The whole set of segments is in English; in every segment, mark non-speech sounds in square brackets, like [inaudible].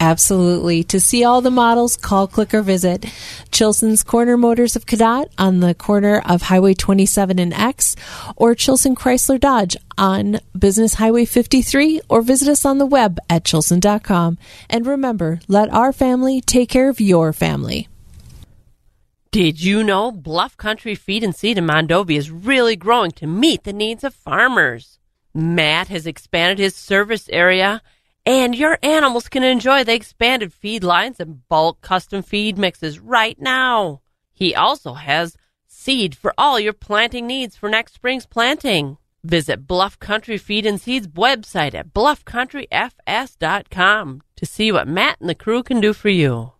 Absolutely. To see all the models, call, click, or visit Chilson's Corner Motors of Cadott on the corner of Highway 27 and X, or Chilson Chrysler Dodge on Business Highway 53, or visit us on the web at chilson.com. And remember, let our family take care of your family. Did you know Bluff Country Feed and Seed in Mondovi is really growing to meet the needs of farmers? Matt has expanded his service area and your animals can enjoy the expanded feed lines and bulk custom feed mixes right now. He also has seed for all your planting needs for next spring's planting. Visit Bluff Country Feed and Seeds website at bluffcountryfs.com to see what Matt and the crew can do for you.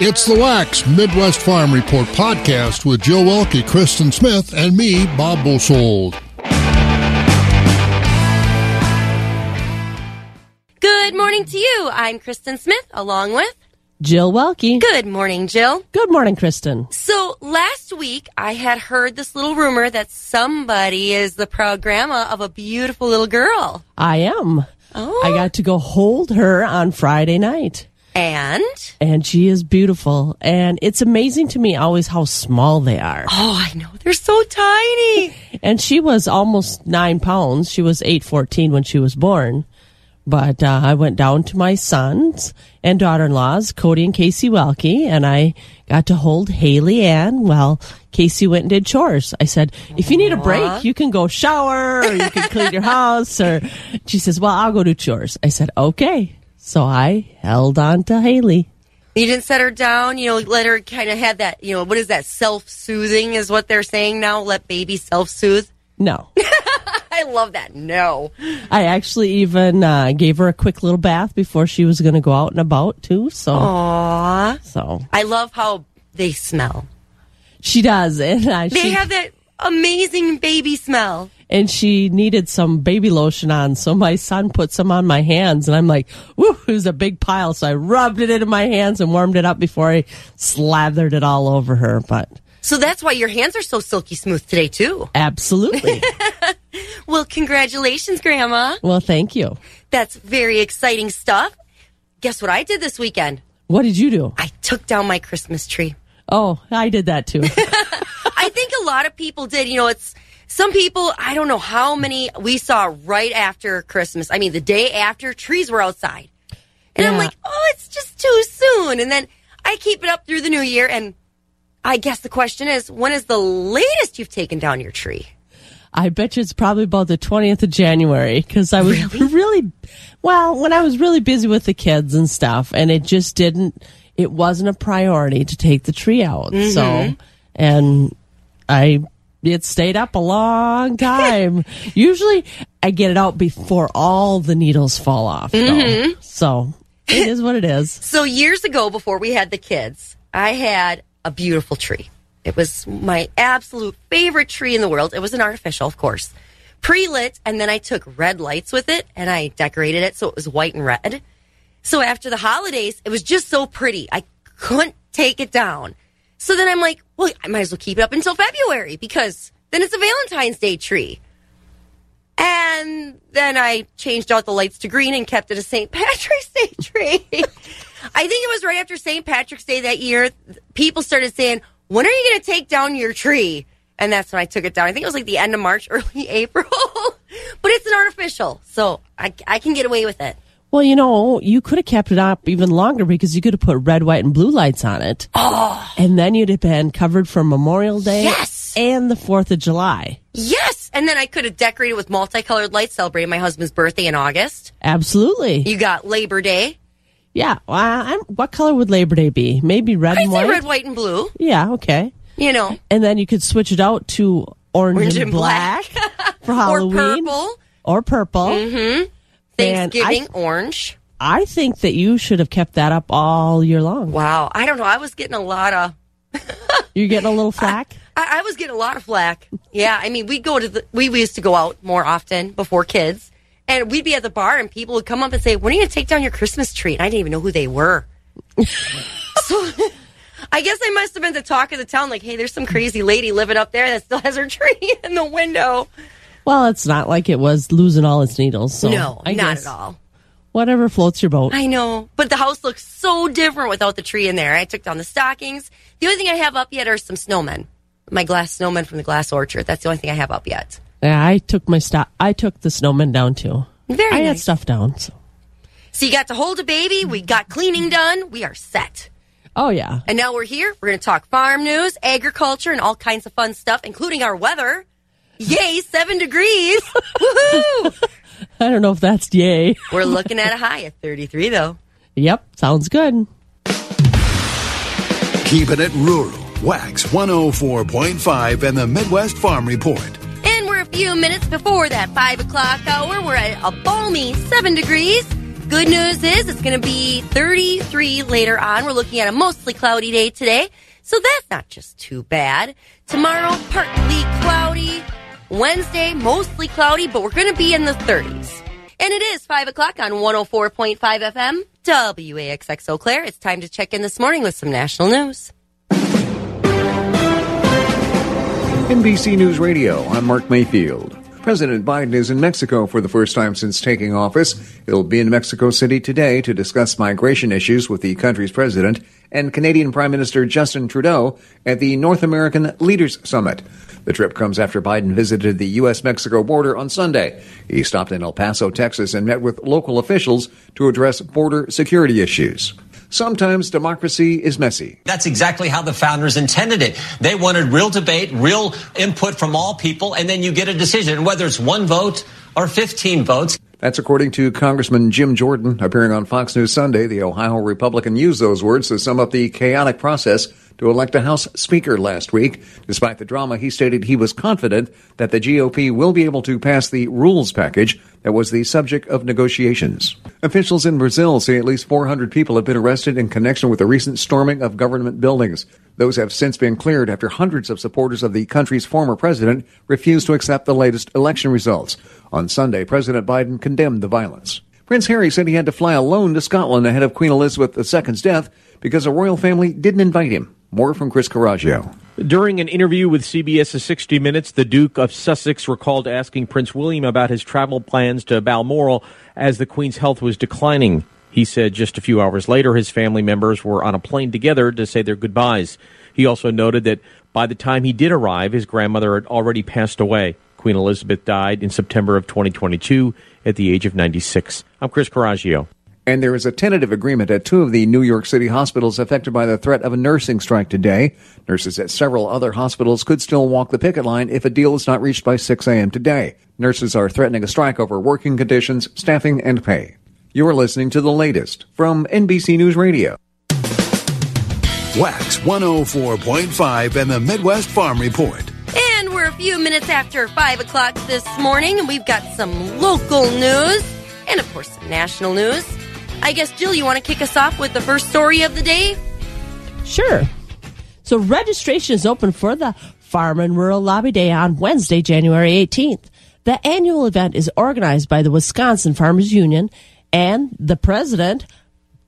It's the Wax Midwest Farm Report podcast with Joe Welke, Kristen Smith, and me, Bob Bosold. Good morning to you. I'm Kristen Smith, along with Jill Welke. Good morning, Jill. Good morning, Kristen. So last week I had heard this little rumor that somebody is the proud grandma of a beautiful little girl. I am. Oh. I got to go hold her on Friday night. And? And she is beautiful. And it's amazing to me always how small they are. Oh, I know. They're so tiny. [laughs] And she was almost nine pounds. She was 814 when she was born. But uh, I went down to my sons and daughter-in-laws, Cody and Casey Welke, and I got to hold Haley Ann while Casey went and did chores. I said, if you need a break, you can go shower or you can clean your house. Or she says, well, I'll go do chores. I said, okay. So I held on to Haley. You didn't set her down, you know, let her kind of have that, you know, what is that? Self soothing is what they're saying now. Let baby self soothe. No. [laughs] I love that. No. I actually even uh, gave her a quick little bath before she was going to go out and about too. So, Aww. so I love how they smell. she does, [laughs] and They she have that amazing baby smell. and she needed some baby lotion on, so my son put some on my hands, and I'm like, "Woo!" It was a big pile, so I rubbed it into my hands and warmed it up before I slathered it all over her. But So that's why your hands are so silky smooth today, too. absolutely, [laughs] Well, congratulations, Grandma. well, thank you. That's very exciting stuff. Guess what I did this weekend? What did you do? I took down my Christmas tree. Oh, I did that too. [laughs] [laughs] I think a lot of people did. You know, it's some people, I don't know how many we saw right after Christmas. I mean, the day after, trees were outside. And I'm like, oh, it's just too soon. And then I keep it up through the new year. And I guess the question is, when is the latest you've taken down your tree? I bet you it's probably about the 20th of January because I was [laughs] really? well, when I was really busy with the kids and stuff, and it just didn't, it wasn't a priority to take the tree out. So, mm-hmm. and I, it stayed up a long [laughs] time. Usually I get it out before all the needles fall off. though. Mm-hmm. So it is what it is. [laughs] So years ago, before we had the kids, I had a beautiful tree. It was my absolute favorite tree in the world. It was an artificial, of course, pre lit, and then I took red lights with it and I decorated it so it was white and red. So after the holidays, it was just so pretty. I couldn't take it down. So then I'm like, well, I might as well keep it up until February because then it's a Valentine's Day tree. And then I changed out the lights to green and kept it a St. Patrick's Day [laughs] tree. I think it was right after St. Patrick's Day that year. People started saying, when are you going to take down your tree? And that's when I took it down. I think it was like the end of March, [laughs] early April. but it's an artificial, so I, I can get away with it. Well, you know, you could have kept it up even longer because you could have put red, white, and blue lights on it. Oh. And then you'd have been covered for Memorial Day Yes. and the 4th of July. Yes. And then I could have decorated with multicolored lights, celebrating my husband's birthday in August. Absolutely. You got Labor Day. Yeah. Well, I'm, what color would Labor Day be? Maybe red I'd and say white. red, white, and blue. Yeah. Okay. You know, And then you could switch it out to orange, Orange and, and black, [laughs] for Halloween, or purple. or purple. Mm-hmm. Thanksgiving I- orange. I think that you should have kept that up all year long. Wow, I don't know. I was getting a lot of. [laughs] You're getting a little flack. I, I was getting a lot of flack. Yeah, I mean, we go to the. We, we used to go out more often before kids, and we'd be at the bar, and people would come up and say, "When are you going to take down your Christmas tree?" And I didn't even know who they were. [laughs] so, I guess I must have been the talk of the town. Like, hey, there's some crazy lady living up there that still has her tree [laughs] in the window. Well, it's not like it was losing all its needles. So no, I not at all. Whatever floats your boat. I know, but the house looks so different without the tree in there. I took down the stockings. The only thing I have up yet are some snowmen. My glass snowmen from the glass orchard. That's the only thing I have up yet. Yeah, I took my stuff. I took the snowman down too. Very I had stuff down. So. So you got to hold a baby. We got cleaning done. We are set. Oh yeah. And now we're here. We're going to talk farm news, agriculture, and all kinds of fun stuff, including our weather. Yay, [laughs] seven degrees. Woohoo! [laughs] I don't know if that's yay. We're looking at a high of 33, though. Yep, sounds good. Keeping it rural. Wax 104.5 and the Midwest Farm Report. A few minutes before that 5 o'clock hour. We're at a balmy 7 degrees. Good news is it's going to be 33 later on. We're looking at a mostly cloudy day today. So that's not just too bad. Tomorrow, partly cloudy. Wednesday, mostly cloudy, but we're going to be in the 30s. And it is 5 o'clock on 104.5 FM, WAXX Eau Claire. It's time to check in this morning with some national news. NBC News Radio, I'm Mark Mayfield. President Biden is in Mexico for the first time since taking office. He'll be in Mexico City today to discuss migration issues with the country's president and Canadian Prime Minister Justin Trudeau at the North American Leaders Summit. The trip comes after Biden visited the U.S. Mexico border on Sunday. He stopped in El Paso, Texas, and met with local officials to address border security issues. Sometimes democracy is messy. That's exactly how the founders intended it. They wanted real debate, real input from all people, and then you get a decision, whether it's one vote or 15 votes. That's according to Congressman Jim Jordan, appearing on Fox News Sunday. The Ohio Republican used those words to sum up the chaotic process to elect a House Speaker last week. Despite the drama, he stated he was confident that the GOP will be able to pass the rules package that was the subject of negotiations. Officials in Brazil say at least 400 people have been arrested in connection with the recent storming of government buildings. Those have since been cleared after hundreds of supporters of the country's former president refused to accept the latest election results. On Sunday, President Biden condemned the violence. Prince Harry said he had to fly alone to Scotland ahead of Queen Elizabeth II's death because the royal family didn't invite him. More from Chris Carrega. During an interview with CBS's 60 Minutes, the Duke of Sussex recalled asking Prince William about his travel plans to Balmoral as the Queen's health was declining. He said just a few hours later his family members were on a plane together to say their goodbyes. He also noted that by the time he did arrive, his grandmother had already passed away. Queen Elizabeth died in September of 2022 at the age of 96. I'm Chris Carrega. And there is a tentative agreement at two of the New York City hospitals affected by the threat of a nursing strike today. Nurses at several other hospitals could still walk the picket line if a deal is not reached by 6 a.m. today. Nurses are threatening a strike over working conditions, staffing, and pay. You're listening to the latest from NBC News Radio. Wax 104.5 and the Midwest Farm Report. And we're a few minutes after 5 o'clock this morning, and we've got some local news and, of course, some national news. I guess, Jill, you want to kick us off with the first story of the day? Sure. So registration is open for the Farm and Rural Lobby Day on Wednesday, January 18th. The annual event is organized by the Wisconsin Farmers Union, and the president,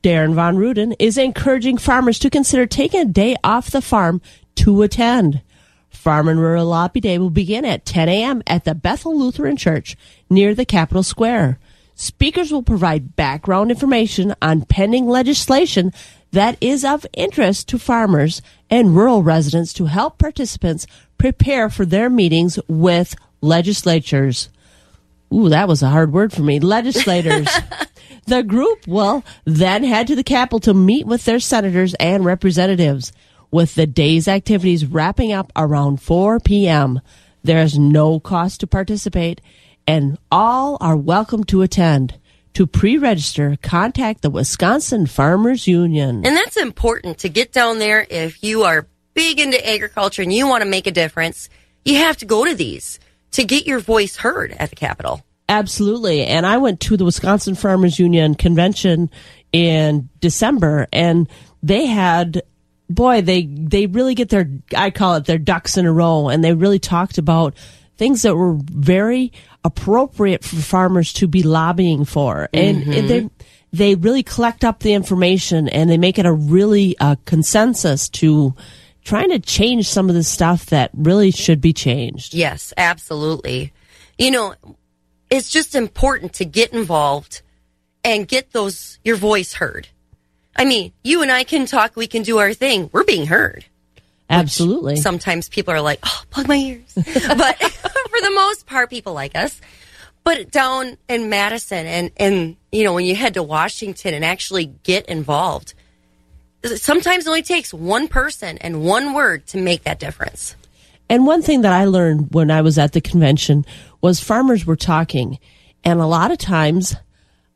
Darin Von Ruden, is encouraging farmers to consider taking a day off the farm to attend. Farm and Rural Lobby Day will begin at 10 a.m. at the Bethel Lutheran Church near the Capitol Square. Speakers will provide background information on pending legislation that is of interest to farmers and rural residents to help participants prepare for their meetings with legislatures. Ooh, that was a hard word for me. Legislators. [laughs] the group will then head to the Capitol to meet with their senators and representatives. With the day's activities wrapping up around 4 p.m., there is no cost to participate, and all are welcome to attend. To pre register, contact the Wisconsin Farmers Union. And that's important to get down there if you are big into agriculture and you want to make a difference. You have to go to these to get your voice heard at the Capitol. Absolutely. And I went to the Wisconsin Farmers Union convention in December and they had boy, they they really get their I call it their ducks in a row and they really talked about things that were very appropriate for farmers to be lobbying for. And, and they they really collect up the information and they make it a really uh, consensus to trying to change some of the stuff that really should be changed. Yes, absolutely. You know, it's just important to get involved and get those your voice heard. I mean, you and I can talk, we can do our thing. We're being heard. Absolutely. Sometimes people are like, "Oh, plug my ears," [laughs] but [laughs] for the most part, people like us. But down in Madison, and and you know, when you head to Washington and actually get involved, sometimes it only takes one person and one word to make that difference. And one thing that I learned when I was at the convention was farmers were talking, and a lot of times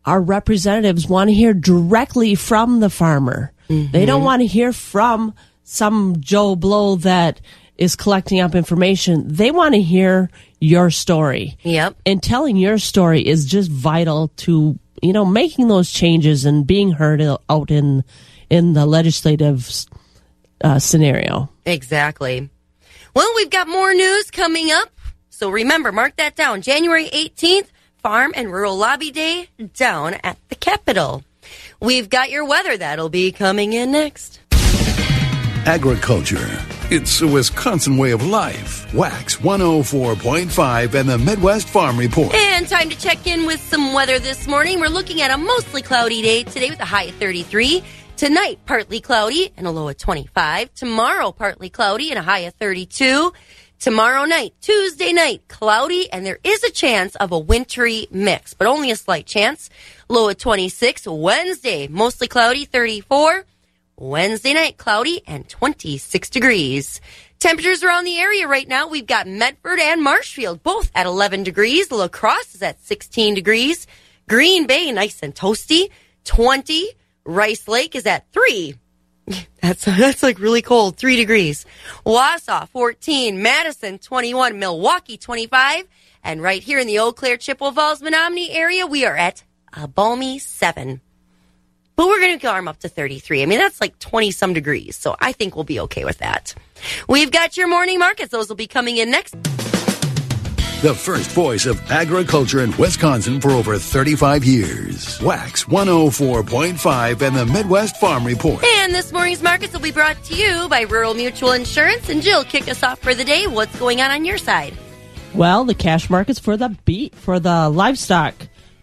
our representatives want to hear directly from the farmer. They don't want to hear from some Joe Blow that is collecting up information. They want to hear your story. Yep. And telling your story is just vital to, you know, making those changes and being heard out in in the legislative uh, scenario. Exactly. Well, we've got more news coming up. So remember, mark that down. January 18th, Farm and Rural Lobby Day down at the Capitol. We've got your weather that'll be coming in next. Agriculture. It's a Wisconsin way of life. Wax 104.5 and the Midwest Farm Report. And time to check in with some weather this morning. We're looking at a mostly cloudy day today with a high of 33. Tonight, partly cloudy and a low of 25. Tomorrow, partly cloudy and a high of 32. Tomorrow night, Tuesday night, cloudy, and there is a chance of a wintry mix, but only a slight chance. Low at 26. Wednesday, mostly cloudy, 34. Wednesday night, cloudy and 26 degrees. Temperatures around the area right now, we've got Medford and Marshfield both at 11 degrees. La Crosse is at 16 degrees. Green Bay, nice and toasty, 20. Rice Lake is at 3. [laughs] That's that's like really cold, 3 degrees. Wausau, 14. Madison, 21. Milwaukee, 25. And right here in the Eau Claire, Chippewa Falls, Menomonie area, we are at a balmy 7. But we're going to arm up to 33. I mean, that's like 20 some degrees. So I think we'll be okay with that. We've got your morning markets. Those will be coming in next. The first voice of agriculture in Wisconsin for over 35 years. Wax 104.5 and the Midwest Farm Report. And this morning's markets will be brought to you by Rural Mutual Insurance. And Jill, kick us off for the day. What's going on on your side? Well, the cash markets for the beef for the livestock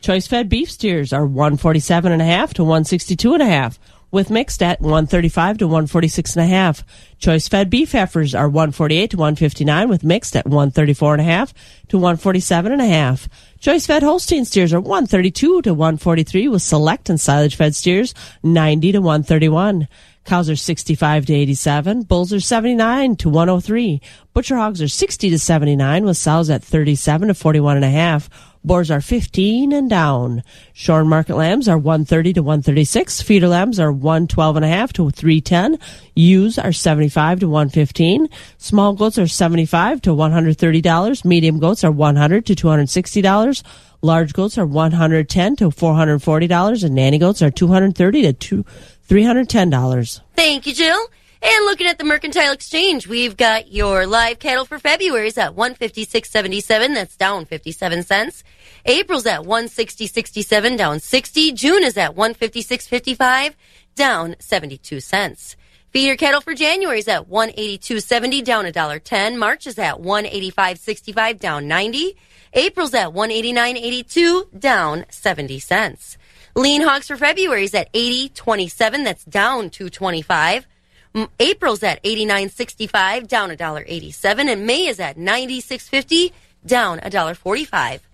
choice fed beef steers are 147 and a half to 162 and a half with mixed at 135 to 146 and a half. Choice fed beef heifers are 148 to 159 with mixed at 134 and a half to 147 and a half. Choice fed Holstein steers are 132 to 143 with select and silage fed steers 90 to 131. Cows are 65 to 87. Bulls are 79 to 103. Butcher hogs are 60 to 79 with sows at 37 to 41 and a half. Boars are 15 and down. Shorn market lambs are 130 to 136. Feeder lambs are 112 and a half to 310. Ewes are 75 to 115. Small goats are 75 to $130. Medium goats are 100 to $260. Large goats are 110 to $440 and nanny goats are 230 to two, $310. Thank you, Jill. And looking at the Mercantile Exchange, we've got your live cattle for February is at 156.77. That's down 57 cents. April's at 160.67, down 60. June is at 156.55, down 72 cents. Feeder cattle for January is at 182.70, down a dollar 10. March is at 185.65, down 90. April's at 189.82, down 70 cents. Lean hogs for February is at 80.27, that's down 225. M- April's at 89.65, down a dollar 87, and May is at 96.50, down a dollar 45.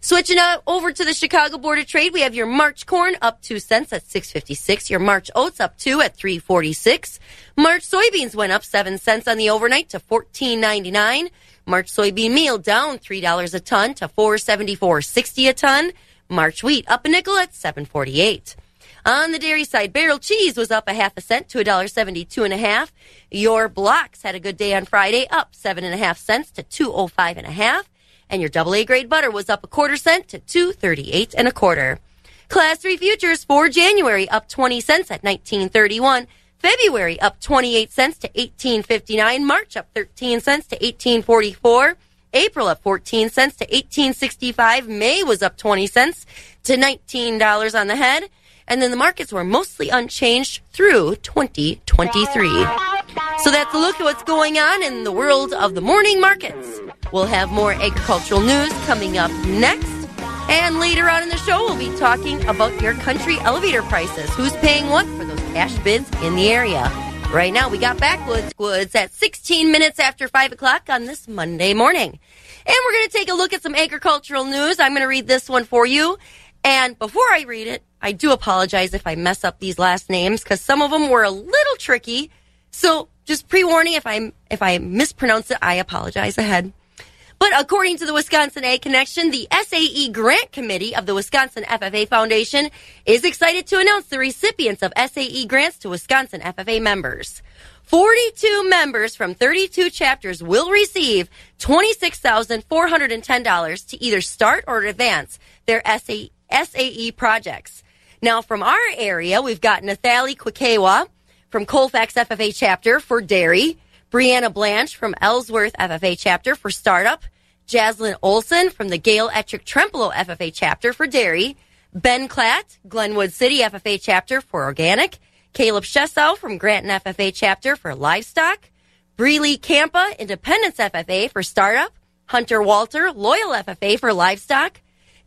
Switching over to the Chicago Board of Trade, we have your March corn up two cents at 6.56. Your March oats up two at 3.46. March soybeans went up seven cents on the overnight to 14.99. March soybean meal down three dollars a ton to 4.74.60 a ton. March wheat up a nickel at 748. On the dairy side, barrel cheese was up a half a cent to $1.72 and a half. Your blocks had a good day on Friday, up seven and a half cents to 205 and a half. And your double A grade butter was up a quarter cent to 238 and a quarter. Class 3 futures for January up 20 cents at 1931. February up 28 cents to 1859. March up 13 cents to 1844. April up 14 cents to 1865. May was up 20 cents to $19 on the head. And then the markets were mostly unchanged through 2023. So that's a look at what's going on in the world of the morning markets. We'll have more agricultural news coming up next. And later on in the show, we'll be talking about your country elevator prices. Who's paying what for those cash bids in the area? Right now, we got Backwoods Woods at 16 minutes after 5 o'clock on this Monday morning. And we're going to take a look at some agricultural news. I'm going to read this one for you. And before I read it, I do apologize if I mess up these last names because some of them were a little tricky. So just pre-warning if I if I mispronounce it, I apologize ahead. But according to the Wisconsin Ag Connection, the SAE Grant Committee of the Wisconsin FFA Foundation is excited to announce the recipients of SAE grants to Wisconsin FFA members. 42 members from 32 chapters will receive $26,410 to either start or advance their SAE, SAE projects. Now, from our area, we've got Nathalie Quikewa from Colfax FFA chapter for dairy, Brianna Blanche from Ellsworth FFA chapter for startup, Jaslyn Olson from the Gale Ettrick Trempealeau FFA chapter for dairy, Ben Klatt, Glenwood City FFA chapter for organic, Caleb Shesow from Granton FFA chapter for livestock, Breeley Campa, Independence FFA for startup, Hunter Walter, Loyal FFA for livestock,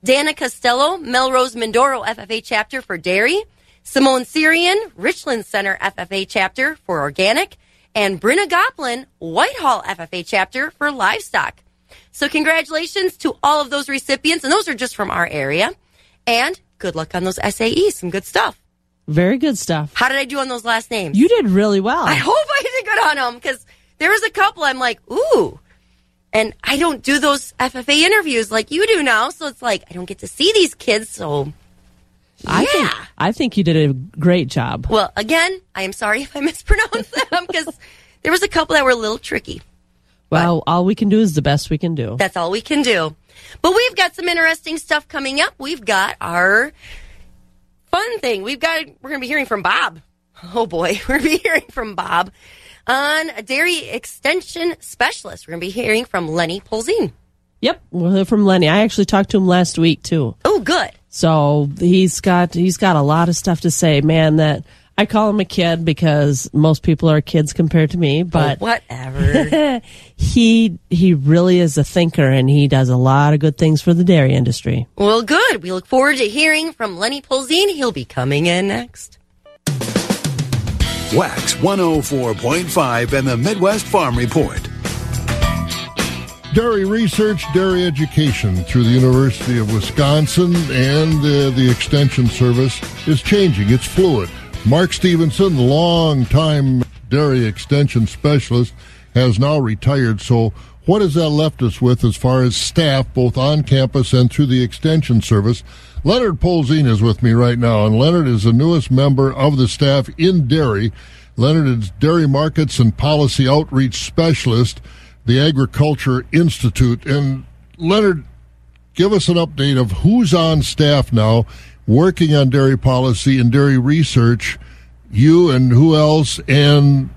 Dana Costello, Melrose Mindoro FFA chapter for dairy, Simone Syrian, Richland Center FFA chapter for organic, and Brinna Goplin, Whitehall FFA chapter for livestock. So congratulations to all of those recipients, and those are just from our area. And good luck on those SAEs, some good stuff. Very good stuff. How did I do on those last names? You did really well. I hope I did good on them because there was a couple I'm like, ooh. And I don't do those FFA interviews like you do now, so it's like I don't get to see these kids. So, I yeah. think I think you did a great job. Well, again, I am sorry [laughs] if I mispronounced them because there was a couple that were a little tricky. Well, all we can do is the best we can do. That's all we can do. But we've got some interesting stuff coming up. We've got our fun thing. We've got we're going to be hearing from Bob. Oh boy, [laughs] we're going to be hearing from Bob on a dairy extension specialist. We're going to be hearing from Lenny Polzin. Yep, we'll hear from Lenny. I actually talked to him last week too. Oh, good. So he's got he's got a lot of stuff to say. Man, that I call him a kid because most people are kids compared to me, oh, but Oh, whatever. [laughs] he he really is a thinker and he does a lot of good things for the dairy industry. well, good. We look forward to hearing from Lenny Polzin. He'll be coming in next. Wax 104.5 and the Midwest Farm Report. Dairy research, dairy education through the University of Wisconsin and uh, the Extension Service is changing. It's fluid. Mark Stephenson, longtime dairy extension specialist, has now retired. So, what has that left us with as far as staff, both on campus and through the Extension Service? Leonard Polzin is with me right now, and Leonard is the newest member of the staff in dairy. Leonard is Dairy Markets and Policy Outreach Specialist, the Agriculture Institute. And Leonard, give us an update of who's on staff now working on dairy policy and dairy research, you and who else, and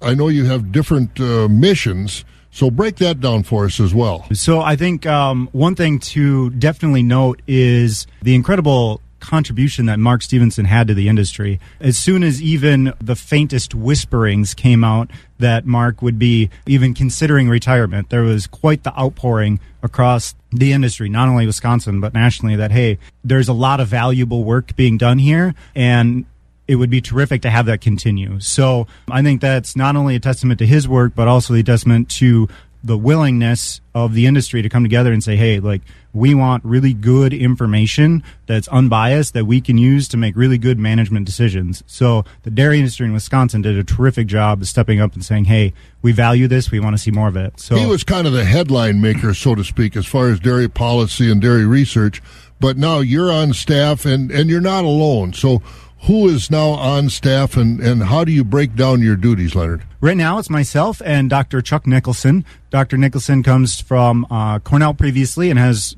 I know you have different uh, missions. So break that down for us as well. So I think um, one thing to definitely note is the incredible contribution that Mark Stephenson had to the industry. As soon as even the faintest whisperings came out that Mark would be even considering retirement, there was quite the outpouring across the industry, not only Wisconsin, but nationally, that, hey, there's a lot of valuable work being done here. And it would be terrific to have that continue. So I think that's not only a testament to his work, but also a testament to the willingness of the industry to come together and say, hey, like, we want really good information that's unbiased that we can use to make really good management decisions. So the dairy industry in Wisconsin did a terrific job of stepping up and saying, hey, we value this. We want to see more of it. So He was kind of the headline maker, so to speak, as far as dairy policy and dairy research. but now you're on staff and, and you're not alone. So who is now on staff and, and how do you break down your duties, Leonard? Right now, it's myself and Dr. Chuck Nicholson. Dr. Nicholson comes from uh, Cornell previously and has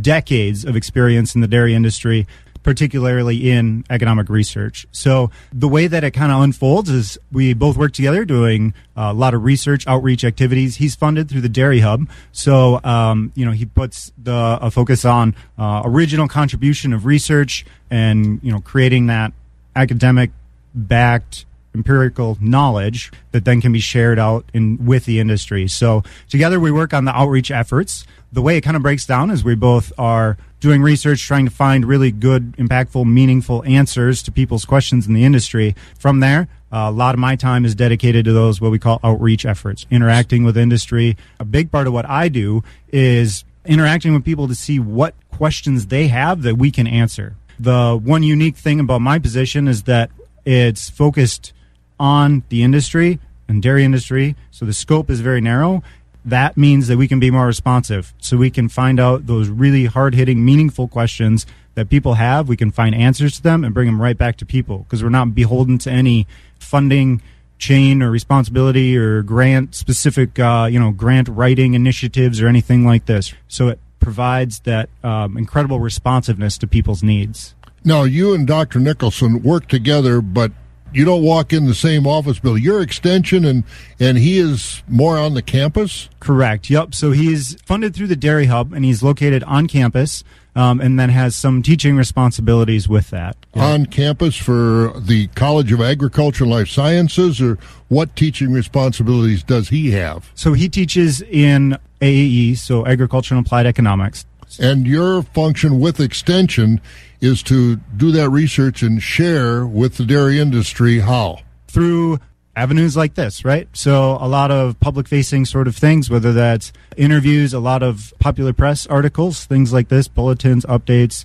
decades of experience in the dairy industry, particularly in economic research. So the way that it kind of unfolds is we both work together doing a lot of research outreach activities. He's funded through the Dairy Hub, so um, you know he puts the a focus on uh, original contribution of research and you know creating that academic backed empirical knowledge that then can be shared out in with the industry. So together we work on the outreach efforts. The way it kind of breaks down is we both are doing research trying to find really good, impactful, meaningful answers to people's questions in the industry. From there, uh, a lot of my time is dedicated to those what we call outreach efforts, interacting with industry. A big part of what I do is interacting with people to see what questions they have that we can answer. The one unique thing about my position is that it's focused on the industry and dairy industry, so the scope is very narrow. That means that we can be more responsive, so we can find out those really hard hitting, meaningful questions that people have. We can find answers to them and bring them right back to people because we're not beholden to any funding chain or responsibility or grant specific, uh, you know, grant writing initiatives or anything like this. So it provides that um, incredible responsiveness to people's needs. Now, you and Dr. Nicholson work together, but you don't walk in the same office building. Your extension and and he is more on the campus. Correct. Yep. So he's funded through the Dairy Hub, and he's located on campus, um, and then has some teaching responsibilities with that. On campus for the College of Agriculture and Life Sciences, or what teaching responsibilities does he have? So he teaches in AAE, so Agriculture and Applied Economics. And your function with Extension is to do that research and share with the dairy industry how? Through avenues like this, right? So a lot of public facing sort of things, whether that's interviews, a lot of popular press articles, things like this, bulletins, updates,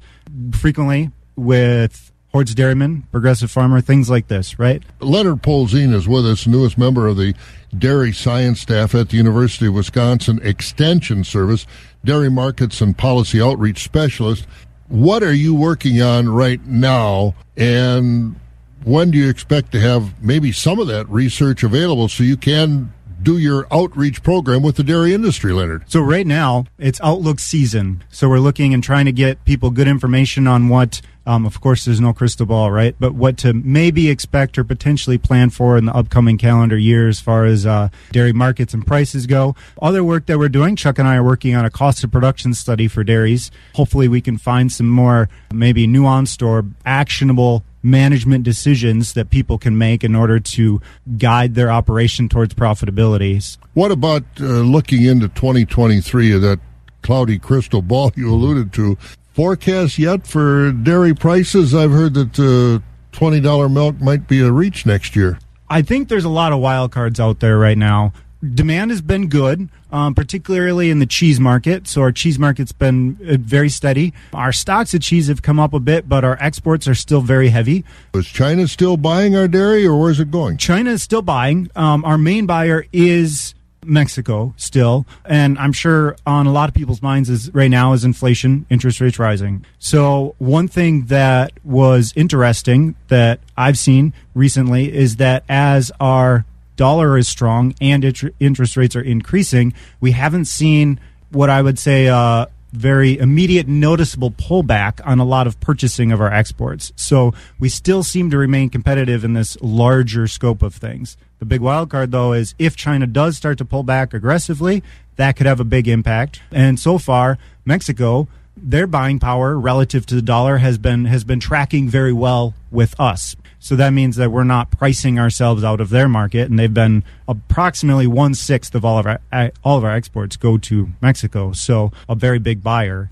frequently with Hoard's Dairyman, Progressive Farmer, things like this, right? Leonard Polzin is with us, newest member of the dairy science staff at the University of Wisconsin Extension Service, dairy markets and policy outreach specialist. What are you working on right now? And when do you expect to have maybe some of that research available so you can do your outreach program with the dairy industry, Leonard? So right now it's outlook season. So we're looking and trying to get people good information on what um, of course, there's no crystal ball, right? But what to maybe expect or potentially plan for in the upcoming calendar year as far as uh, dairy markets and prices go. Other work that we're doing, Chuck and I are working on a cost of production study for dairies. Hopefully, we can find some more maybe nuanced or actionable management decisions that people can make in order to guide their operation towards profitability. What about uh, looking into 2023 of that cloudy crystal ball [laughs] you alluded to? Forecast yet for dairy prices? I've heard that uh, $20 milk might be a reach next year. I think there's a lot of wild cards out there right now. Demand has been good, um, particularly in the cheese market. So our cheese market's been uh, very steady. Our stocks of cheese have come up a bit, but our exports are still very heavy. Is China still buying our dairy, or where's it going? China is still buying. Um, our main buyer is Mexico still, and I'm sure on a lot of people's minds is right now is inflation, interest rates rising. So one thing that was interesting that I've seen recently is that as our dollar is strong and interest rates are increasing, we haven't seen what I would say uh, very immediate noticeable pullback on a lot of purchasing of our exports. So we still seem to remain competitive in this larger scope of things. The big wild card though is if China does start to pull back aggressively, that could have a big impact. And so far, Mexico, their buying power relative to the dollar has been has been tracking very well with us. So that means that we're not pricing ourselves out of their market, and they've been approximately one sixth of all of our all of our exports go to Mexico. So a very big buyer.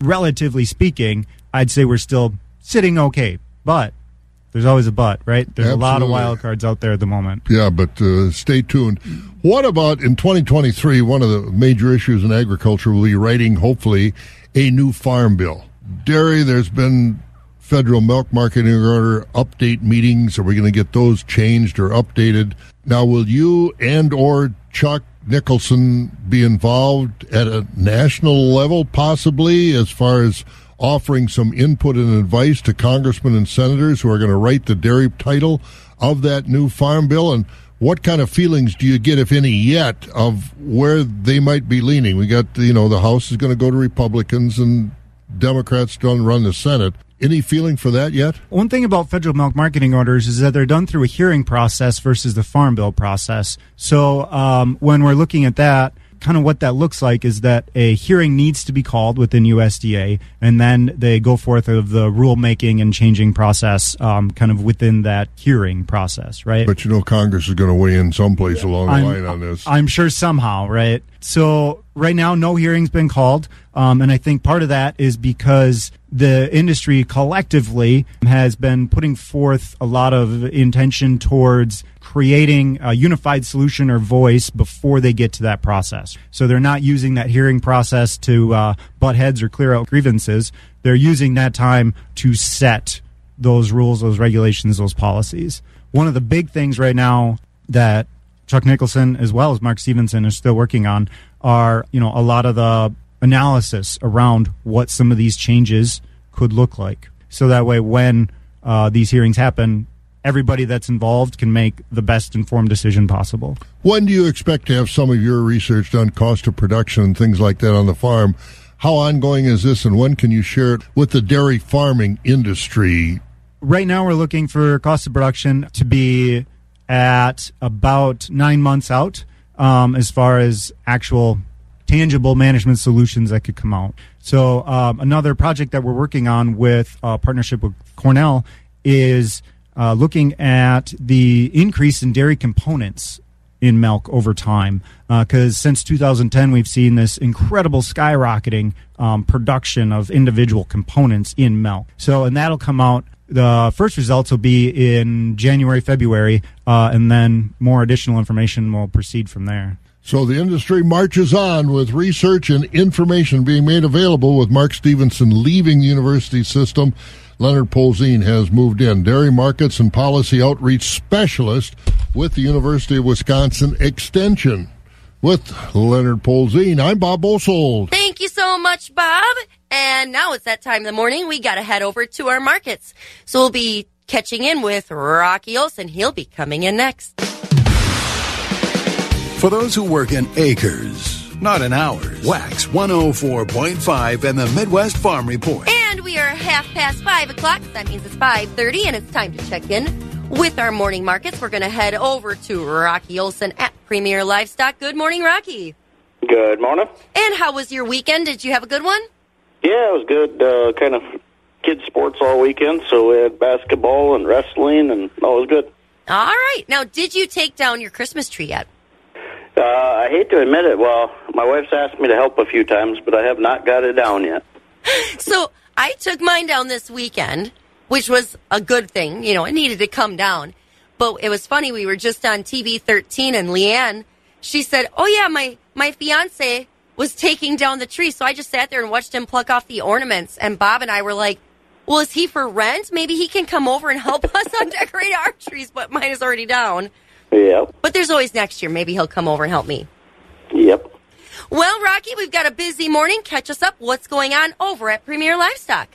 Relatively speaking, I'd say we're still sitting okay, but there's always a but, right? There's Absolutely. a lot of wild cards out there at the moment. Yeah, but uh, stay tuned. What about in 2023? One of the major issues in agriculture will be writing, hopefully, a new farm bill. Dairy, there's been federal milk marketing order update meetings. Are we going to get those changed or updated? Now, will you and or Chuck Nicholson be involved at a national level, possibly, as far as offering some input and advice to congressmen and senators who are going to write the dairy title of that new farm bill. And what kind of feelings do you get, if any, yet of where they might be leaning? We got, you know, the House is going to go to Republicans and Democrats don't run the Senate. Any feeling for that yet? One thing about federal milk marketing orders is that they're done through a hearing process versus the farm bill process. So um, when we're looking at that, kind of what that looks like is that a hearing needs to be called within USDA, and then they go forth of the rulemaking and changing process, um, kind of within that hearing process, right? But you know, Congress is going to weigh in someplace along the I'm, line on this. I'm sure somehow, right? So right now, no hearing's been called, um, and I think part of that is because the industry collectively has been putting forth a lot of intention towards creating a unified solution or voice before they get to that process. So they're not using that hearing process to uh, butt heads or clear out grievances. They're using that time to set those rules, those regulations, those policies. One of the big things right now that Chuck Nicholson as well as Mark Stephenson are still working on are, you know, a lot of the analysis around what some of these changes could look like. So that way, when uh, these hearings happen, everybody that's involved can make the best informed decision possible. When do you expect to have some of your research done, cost of production and things like that on the farm? How ongoing is this, and when can you share it with the dairy farming industry? Right now, we're looking for cost of production to be at about nine months out um, as far as actual tangible management solutions that could come out. So, um, another project that we're working on with a partnership with Cornell is uh, looking at the increase in dairy components in milk over time. Because uh, since 2010, we've seen this incredible skyrocketing um, production of individual components in milk. So, and that'll come out. The first results will be in January, February, uh, and then more additional information will proceed from there. So the industry marches on with research and information being made available with Mark Stephenson leaving the university system. Leonard Polzin has moved in, dairy markets and policy outreach specialist with the University of Wisconsin Extension. With Leonard Polzin, I'm Bob Bosold. Thank you so much, Bob. And now it's that time of the morning. We got to head over to our markets. So we'll be catching in with Rocky Olson. He'll be coming in next. For those who work in acres, not in hours, Wax 104.5 and the Midwest Farm Report. And we are half past five o'clock. That means it's 5.30 and it's time to check in with our morning markets. We're going to head over to Rocky Olson at Premier Livestock. Good morning, Rocky. Good morning. And how was your weekend? Did you have a good one? Yeah, it was good. Uh, kind of kids sports all weekend, so we had basketball and wrestling, and all was good. All right. Now, did you take down your Christmas tree yet? Uh, I hate to admit it. Well, my wife's asked me to help a few times, but I have not got it down yet. [laughs] so I took mine down this weekend, which was a good thing. You know, it needed to come down. But it was funny. We were just on TV 13, and Leanne, she said, "Oh yeah, my my fiance was taking down the tree." So I just sat there and watched him pluck off the ornaments. And Bob and I were like, "Well, is he for rent? Maybe he can come over and help [laughs] us on decorate our trees." But mine is already down. Yep. But there's always next year. Maybe he'll come over and help me. Yep. Well, Rocky, we've got a busy morning. Catch us up. What's going on over at Premier Livestock?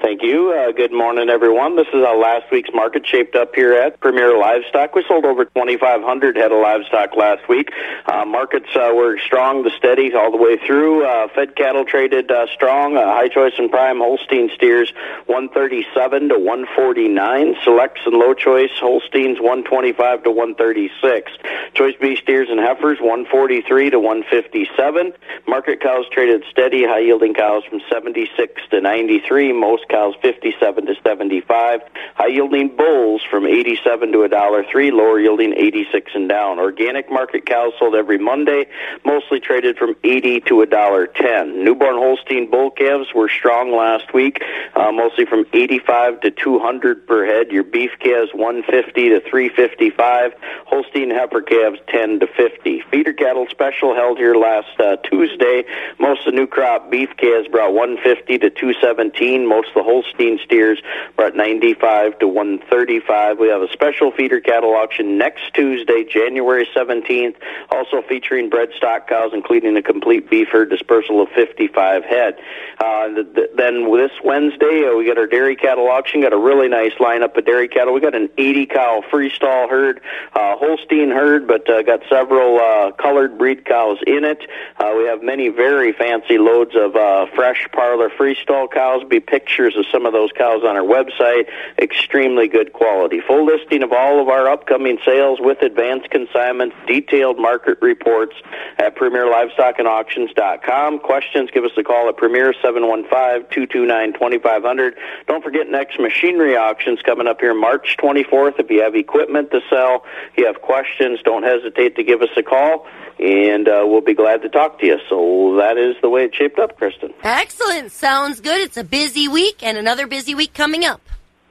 Thank you. Uh, good morning, everyone. This is how last week's market shaped up here at Premier Livestock. We sold over 2,500 head of livestock last week. Uh, markets uh, were strong, the steady all the way through. Uh, fed cattle traded uh, strong. Uh, high choice and prime Holstein steers 137 to 149. Selects and low choice Holsteins 125 to 136. Choice B steers and heifers 143 to 157. Market cows traded steady. High yielding cows from 76 to 93. Most cows 57 to 75. High yielding bulls from 87 to a dollar three. Lower yielding 86 and down. Organic market cows sold every Monday, mostly traded from 80 to a dollar 10. Newborn Holstein bull calves were strong last week, uh, mostly from 85 to 200 per head. Your beef calves 150 to 355. Holstein heifer calves 10 to 50. Feeder cattle special held here last uh, Tuesday. Most of the new crop beef calves brought 150 to 217. Most The Holstein steers are at 95 to 135. We have a special feeder cattle auction next Tuesday, January 17th, also featuring bred stock cows, including a complete beef herd dispersal of 55 head. Uh, th- th- then this Wednesday, uh, we got our dairy cattle auction. Got a really nice lineup of dairy cattle. We got an 80 cow freestall herd, uh, Holstein herd, but uh, got several uh, colored breed cows in it. Uh, we have many very fancy loads of uh, fresh parlor freestall cows. Be pictures of some of those cows on our website. Extremely good quality. Full listing of all of our upcoming sales with advanced consignments, detailed market reports at PremierLivestockAndAuctions.com. Questions, give us a call at Premier 715-229-2500. Don't forget next machinery auctions coming up here March 24th. If you have equipment to sell, you have questions, don't hesitate to give us a call and uh, we'll be glad to talk to you. So that is the way it shaped up, Kristen. Excellent. Sounds good. It's a busy week and another busy week coming up.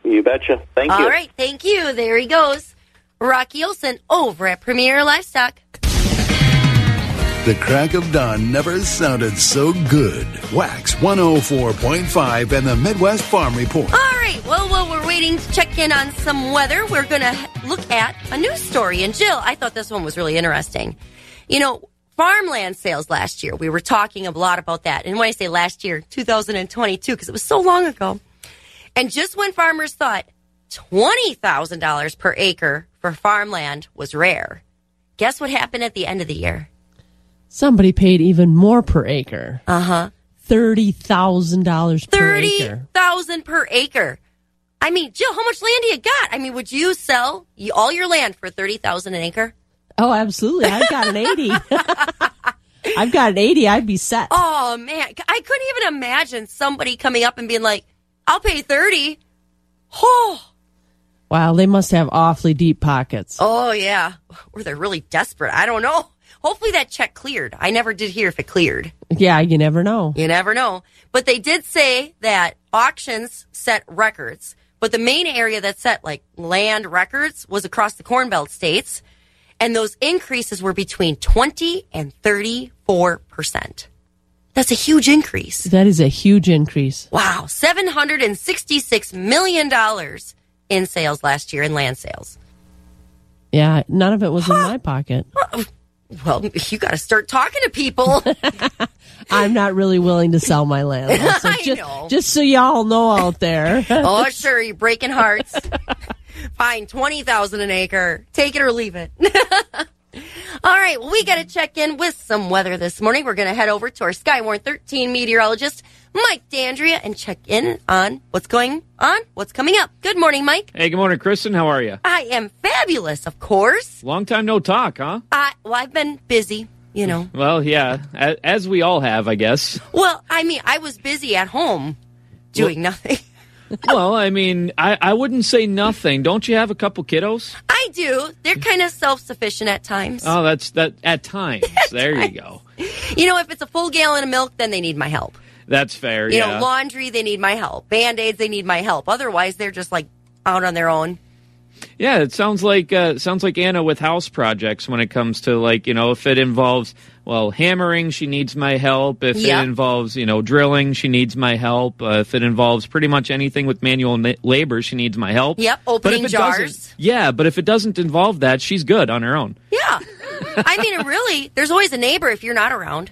You betcha. Thank All you. All right. Thank you. There he goes. Rocky Olson over at Premier Livestock. The crack of dawn never sounded so good. Wax 104.5 and the Midwest Farm Report. All right. Well, while we're waiting to check in on some weather, we're going to look at a news story. And Jill, I thought this one was really interesting. You know, farmland sales last year, we were talking a lot about that. And when I say last year, 2022, because it was so long ago. And just when farmers thought $20,000 per acre for farmland was rare, guess what happened at the end of the year? Somebody paid even more per acre. Uh huh. Thirty thousand dollars per Thirty acre. thousand per acre. I mean, Jill, how much land do you got? I mean, would you sell all your land for thirty thousand an acre? Oh, absolutely. I've got an eighty. [laughs] I've got an eighty. I'd be set. Oh man, I couldn't even imagine somebody coming up and being like, "I'll pay 30. Oh, Wow, they must have awfully deep pockets. oh yeah, or they're really desperate. I don't know. Hopefully that check cleared. I never did hear if it cleared. Yeah, you never know. You never know. But they did say that auctions set records, but the main area that set like land records was across the Corn Belt states, and those increases were between 20 and 34%. That's a huge increase. That is a huge increase. Wow, $766 million in sales last year in land sales. Yeah, none of it was in my pocket. Well, you got to start talking to people. [laughs] I'm not really willing to sell my land. though, [laughs] so I just, know. just so y'all know out there. [laughs] oh, sure, you're breaking hearts. [laughs] Fine, 20000 an acre. Take it or leave it. All right, well, we got to check in with some weather this morning. We're going to head over to our Skywarn 13 meteorologist, Mike Dandria, and check in on what's going on, what's coming up. Good morning, Mike. Hey, good morning, Kristen. How are you? I am fabulous, of course. Long time no talk, huh? I, well, I've been busy, you know. Well, yeah, as we all have, I guess. Well, I mean, I was busy at home doing nothing. [laughs] well, I mean, I, I wouldn't say nothing. Don't you have a couple kiddos? I do. They're kind of self sufficient at times. Oh, that's that at times. [laughs] there you go. You know, if it's a full gallon of milk, then they need my help. That's fair. You yeah. know, laundry, they need my help. Band aids, they need my help. Otherwise, they're just like out on their own. Yeah, it sounds like uh, sounds like Anna with house projects when it comes to like you know if it involves well hammering, she needs my help. If Yeah. it involves you know drilling, she needs my help. Uh, if it involves pretty much anything with manual na- labor, she needs my help. Yep, opening jars. Yeah, but if it doesn't involve that, she's good on her own. Yeah. I mean, really, there's always a neighbor if you're not around.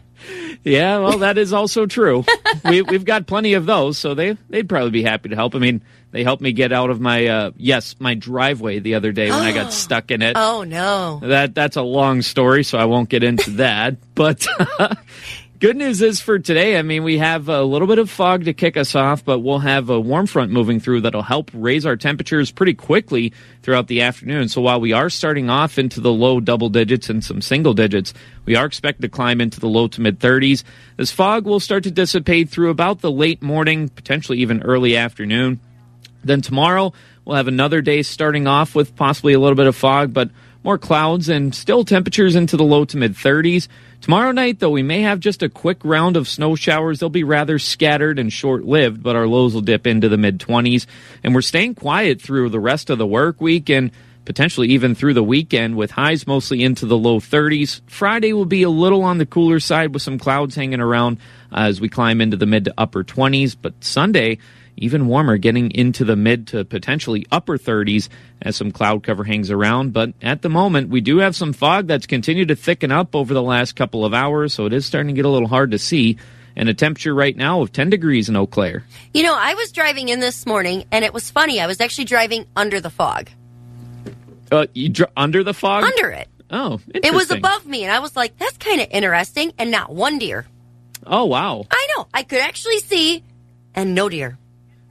Yeah, well, that is also true. [laughs] we, we've got plenty of those, so they they'd probably be happy to help. I mean, they helped me get out of my uh, yes my driveway the other day when I got [gasps] stuck in it. Oh, no. That that's a long story, so I won't get into that. [laughs] But [laughs] good news is for today, I mean, we have a little bit of fog to kick us off, but we'll have a warm front moving through that'll help raise our temperatures pretty quickly throughout the afternoon. So while we are starting off into the low double digits and some single digits, we are expected to climb into the low to mid 30s. This fog will start to dissipate through about the late morning, potentially even early afternoon. Then tomorrow, we'll have another day starting off with possibly a little bit of fog, but more clouds and still temperatures into the low to mid 30s. Tomorrow night, though, we may have just a quick round of snow showers. They'll be rather scattered and short lived, but our lows will dip into the mid 20s. And we're staying quiet through the rest of the work week and potentially even through the weekend with highs mostly into the low 30s. Friday will be a little on the cooler side with some clouds hanging around uh, as we climb into the mid to upper 20s, but Sunday, even warmer, getting into the mid to potentially upper 30s as some cloud cover hangs around. But at the moment, we do have some fog that's continued to thicken up over the last couple of hours, so it is starting to get a little hard to see. And a temperature right now of 10 degrees in Eau Claire. You know, I was driving in this morning, and it was funny. I was actually driving under the fog. Uh, you dr- under the fog? Under it. Oh, It was above me, and I was like, that's kind of interesting, and not one deer. Oh, wow. I know. I could actually see, and no deer.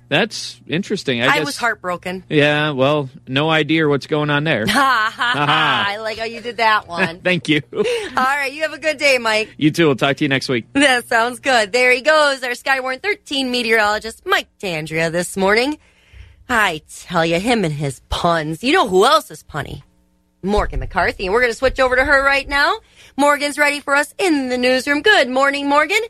That's interesting. I, I, guess, was heartbroken. Yeah, well, no idea what's going on there. [laughs] Ha ha Ha. I like how you did that [laughs] one. Thank you. [laughs] All right, you have a good day, Mike. You too. We'll talk to you next week. That sounds good. There he goes, our Skywarn 13 meteorologist, Mike Dandria, this morning. I tell you, him and his puns. You know who else is punny? Morgan McCarthy. And we're going to switch over to her right now. Morgan's ready for us in the newsroom. Good morning, Morgan.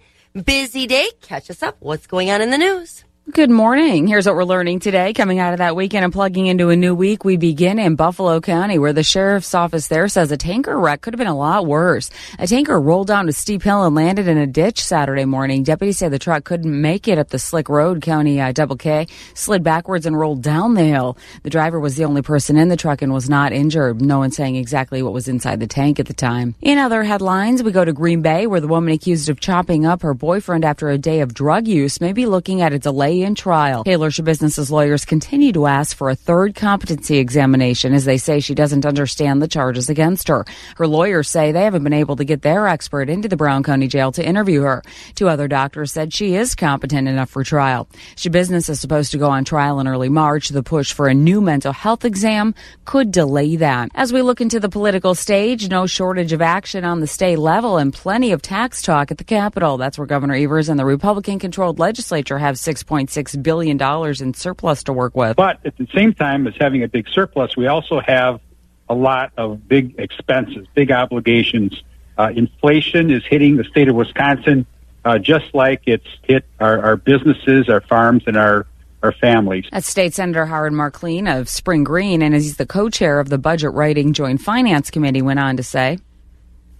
Busy day. Catch us up. What's going on in the news? Good morning. Here's what we're learning today. Coming out of that weekend and plugging into a new week, we begin in Buffalo County, where the sheriff's office there says a tanker wreck could have been a lot worse. A tanker rolled down a steep hill and landed in a ditch Saturday morning. Deputies say the truck couldn't make it up the slick road, County uh, Double K, slid backwards and rolled down the hill. The driver was the only person in the truck and was not injured. No one saying exactly what was inside the tank at the time. In other headlines, we go to Green Bay, where the woman accused of chopping up her boyfriend after a day of drug use may be looking at a delay in trial. Taylor Schabusiness's lawyers continue to ask for a third competency examination as they say she doesn't understand the charges against her. Her lawyers say they haven't been able to get their expert into the Brown County Jail to interview her. Two other doctors said she is competent enough for trial. Schabusiness is supposed to go on trial in early March. The push for a new mental health exam could delay that. As we look into the political stage, no shortage of action on the state level and plenty of tax talk at the Capitol. That's where Governor Evers and the Republican controlled legislature have $6.6 billion in surplus to work with. But at the same time as having a big surplus, we also have a lot of big expenses, big obligations. Uh, inflation is hitting the state of Wisconsin uh, just like it's hit our, our businesses, our farms, and our our families. That's State Senator Howard Marklein of Spring Green, and as he's the co-chair of the Budget Writing Joint Finance Committee, went on to say,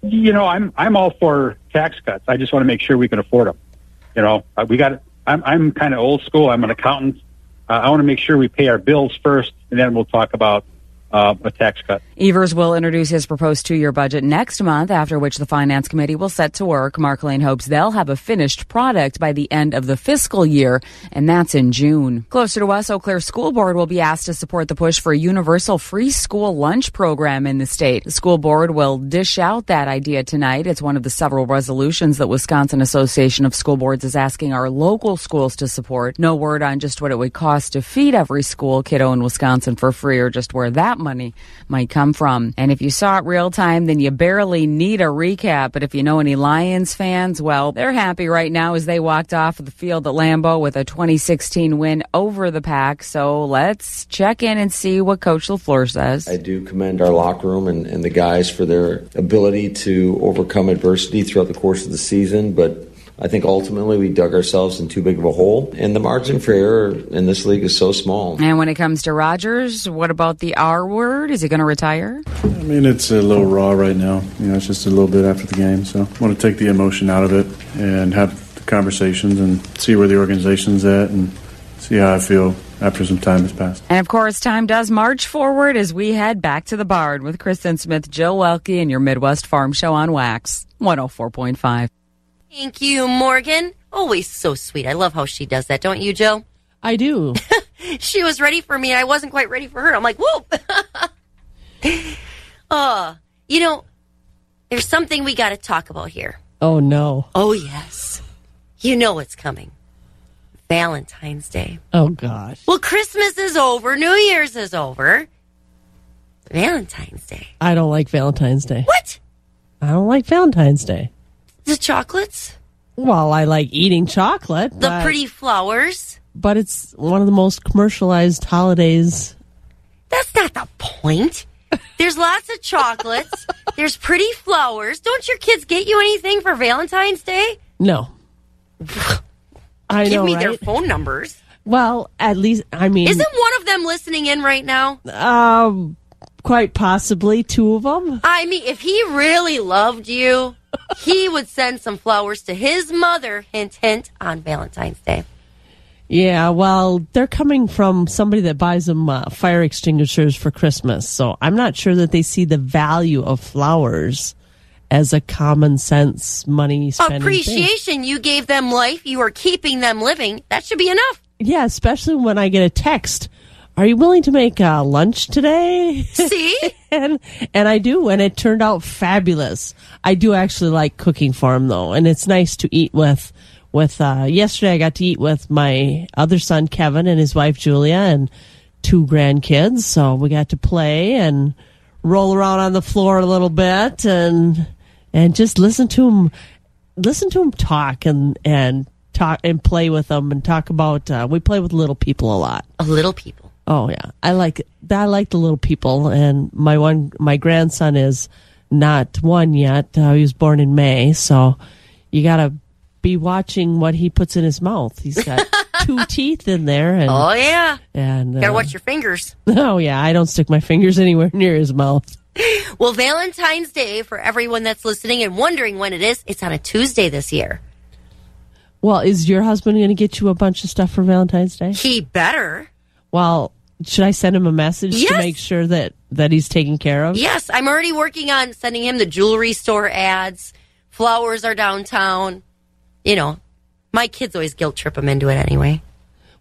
You know, I'm I'm all for tax cuts. I just want to make sure we can afford them. You know, uh, we got. I'm I'm kind of old school. I'm an accountant. Uh, I want to make sure we pay our bills first, and then we'll talk about uh, a tax cut. Evers will introduce his proposed two-year budget next month, after which the Finance Committee will set to work. Marklein hopes they'll have a finished product by the end of the fiscal year, and that's in June. Closer to us, Eau Claire School Board will be asked to support the push for a universal free school lunch program in the state. The school board will dish out that idea tonight. It's one of the several resolutions that Wisconsin Association of School Boards is asking our local schools to support. No word on just what it would cost to feed every school kiddo in Wisconsin for free or just where that money might come from. And if you saw it real time, then you barely need a recap. But if you know any Lions fans, well, they're happy right now as they walked off of the field at Lambeau with a 2016 win over the Pack. So let's check in and see what Coach LaFleur says. I do commend our locker room and, and the guys for their ability to overcome adversity throughout the course of the season, but I think ultimately we dug ourselves in too big of a hole, and the margin for error in this league is so small. And when it comes to Rodgers, what about the R word? Is he going to retire? I mean, it's a little raw right now. You know, it's just a little bit after the game, so I want to take the emotion out of it and have the conversations and see where the organization's at and see how I feel after some time has passed. And of course, time does march forward as we head back to the barn with Kristen Smith, Joe Welke, and your Midwest Farm Show on Wax 104.5. Thank you, Morgan. Always so sweet. I love how she does that, don't you, Joe? I do. [laughs] she was ready for me. I wasn't quite ready for her. I'm like, whoop. uh, [laughs] you know, there's something we got to talk about here. Oh, no. Oh, yes. You know what's coming Valentine's Day. Oh, gosh. Well, Christmas is over, New Year's is over. Valentine's Day. I don't like Valentine's Day. What? I don't like Valentine's Day. The chocolates? Well, I like eating chocolate. The but, pretty flowers? But it's one of the most commercialized holidays. That's not the point. There's lots of chocolates. [laughs] There's pretty flowers. Don't your kids get you anything for Valentine's Day? No. I Give know, me right? their phone numbers. Well, at least, I mean. Isn't one of them listening in right now? Um, quite possibly two of them. I mean, if he really loved you, he would send some flowers to his mother, hint, hint, on Valentine's Day. Yeah, well, they're coming from somebody that buys them uh, fire extinguishers for Christmas, so I'm not sure that they see the value of flowers as a common sense money spending thing. Appreciation. You gave them life. You are keeping them living. That should be enough. Yeah, especially when I get a text. Are you willing to make uh, lunch today? See? [laughs] and and I do, and it turned out fabulous. I do actually like cooking for them though, and it's nice to eat with. With uh, yesterday, I got to eat with my other son Kevin and his wife Julia and two grandkids. So we got to play and roll around on the floor a little bit and and just listen to them listen to them talk and and talk and play with them and talk about uh, we play with little people a lot A little people. Oh yeah i like i like the little people and my one my grandson is not one yet uh, he was born in may so you gotta be watching what he puts in his mouth he's got [laughs] two teeth in there and Oh yeah. and Gotta uh, watch your fingers. [laughs] oh yeah i don't stick my fingers anywhere near his mouth [laughs] Well, Valentine's Day for everyone that's listening and wondering when it is, it's on a Tuesday this year. well is your husband going to get you a bunch of stuff for valentine's day He better. Well, should I send him a message Yes. to make sure that that he's taken care of? Yes, I'm already working on sending him the jewelry store ads. Flowers are downtown. You know, my kids always guilt trip him into it anyway.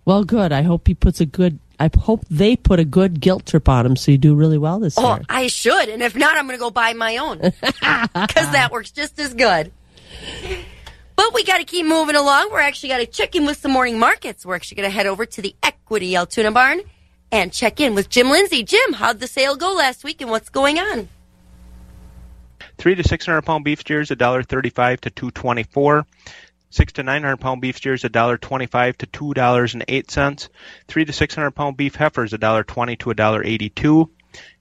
Well, good. I hope he puts a good. I hope they put a good guilt trip on him so you do really well this Oh, year. I should. And if not, I'm going to go buy my own [laughs] because that works just as good. But we got to keep moving along. We're actually got to check in with some morning markets. We're actually going to head over to the Equity Altoona Barn and check in with Jim Lindsay. Jim, how'd the sale go last week and what's going on? Three to six hundred pound beef steers, a dollar thirty-five to two twenty-four. Six to nine hundred pound beef steers, a dollar twenty-five to two dollars and eight cents. Three to six hundred pound beef heifers, a dollar twenty to a dollar eighty-two.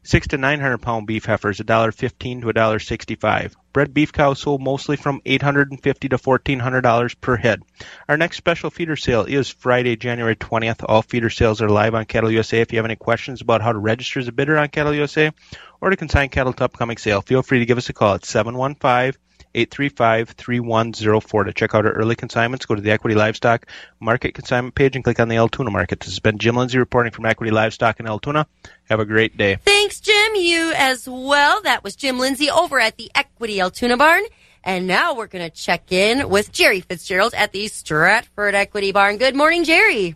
Six to nine hundred pound beef heifers, a dollar fifteen to a dollar sixty-five. Bred beef cows sold mostly from eight hundred and fifty to fourteen hundred dollars per head. Our next special feeder sale is Friday, January twentieth. All feeder sales are live on Cattle USA. If you have any questions about how to register as a bidder on Cattle USA or to consign cattle to upcoming sale, feel free to give us a call at seven one five. 835-3104 to check out our early consignments. Go to the Equity Livestock Market consignment page and click on the Altoona Market. This has been Jim Lindsay reporting from Equity Livestock in Altoona. Have a great day. Thanks, Jim. You as well. That was Jim Lindsay over at the Equity Altoona Barn. And now we're going to check in with Jerry Fitzgerald at the Stratford Equity Barn. Good morning, Jerry.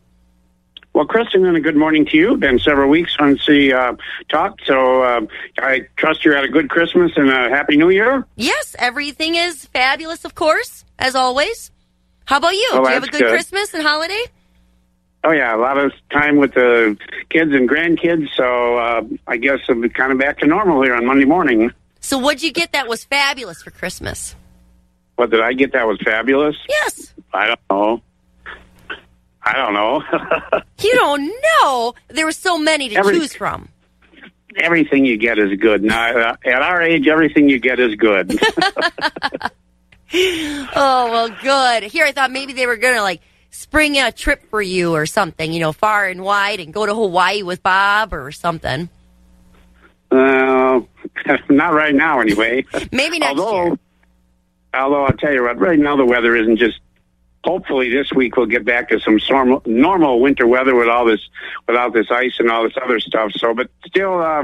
Well, Kristen, and a good morning to you. Been several weeks since we uh, talked, so uh, I trust you had a good Christmas and a happy New Year. Yes, everything is fabulous, of course, as always. How about you? Well, Do you have a good, good. Christmas and holiday? Oh yeah, a lot of time with the kids and grandkids. So uh, I guess I'm kind of back to normal here on Monday morning. So, what'd you get that was fabulous for Christmas? What did I get? That was fabulous. Yes. I don't know. I don't know. [laughs] You don't know. There were so many to Every- choose from. everything you get is good. Now, uh, at our age, everything you get is good. [laughs] [laughs] Oh, well, good. Here, I thought maybe they were going to like spring a trip for you or something, you know, far and wide and go to Hawaii with Bob or something. Uh, not right now, anyway. Maybe next although, year. Although I'll tell you what, right now the weather isn't just. Hopefully this week we'll get back to some normal, normal winter weather with all this, without this ice and all this other stuff. So, but still, uh,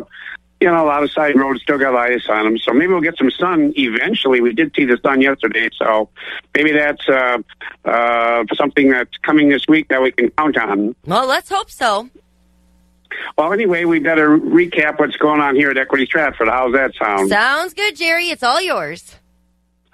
you know, a lot of side roads still got ice on them. So maybe we'll get some sun eventually. We did see the sun yesterday, so maybe that's uh, uh, something that's coming this week that we can count on. Well, let's hope so. Well, anyway, we better recap what's going on here at Equity Stratford. How's that sound? Sounds good, Jerry. It's all yours.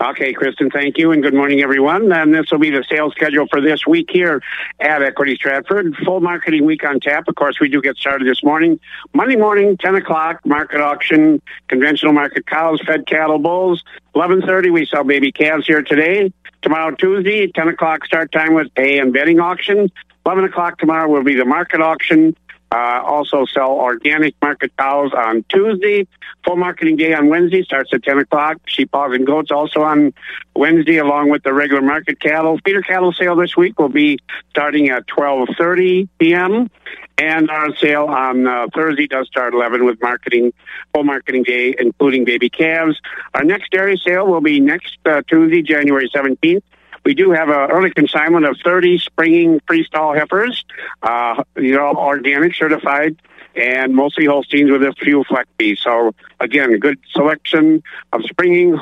Okay, Kristen, thank you, and good morning, everyone. And this will be the sales schedule for this week here at Equity Stratford. Full marketing week on tap. Of course, we do get started this morning. Monday morning, 10 o'clock, market auction, conventional market cows, fed cattle, bulls. 11.30, we sell baby calves here today. Tomorrow, Tuesday, 10 o'clock start time with A and bedding auction. 11 o'clock tomorrow will be the market auction. Uh, also sell organic market cows on Tuesday. Full marketing day on Wednesday starts at 10 o'clock. Sheep, hogs, and goats also on Wednesday along with the regular market cattle. Feeder cattle sale this week will be starting at 12.30 p.m. And our sale on uh, Thursday does start 11 with marketing, full marketing day, including baby calves. Our next dairy sale will be next uh, Tuesday, January 17th We do have an early consignment of 30 springing pre-stall heifers, uh, you know, organic certified and mostly Holsteins with a few fleck. So again, good selection of springing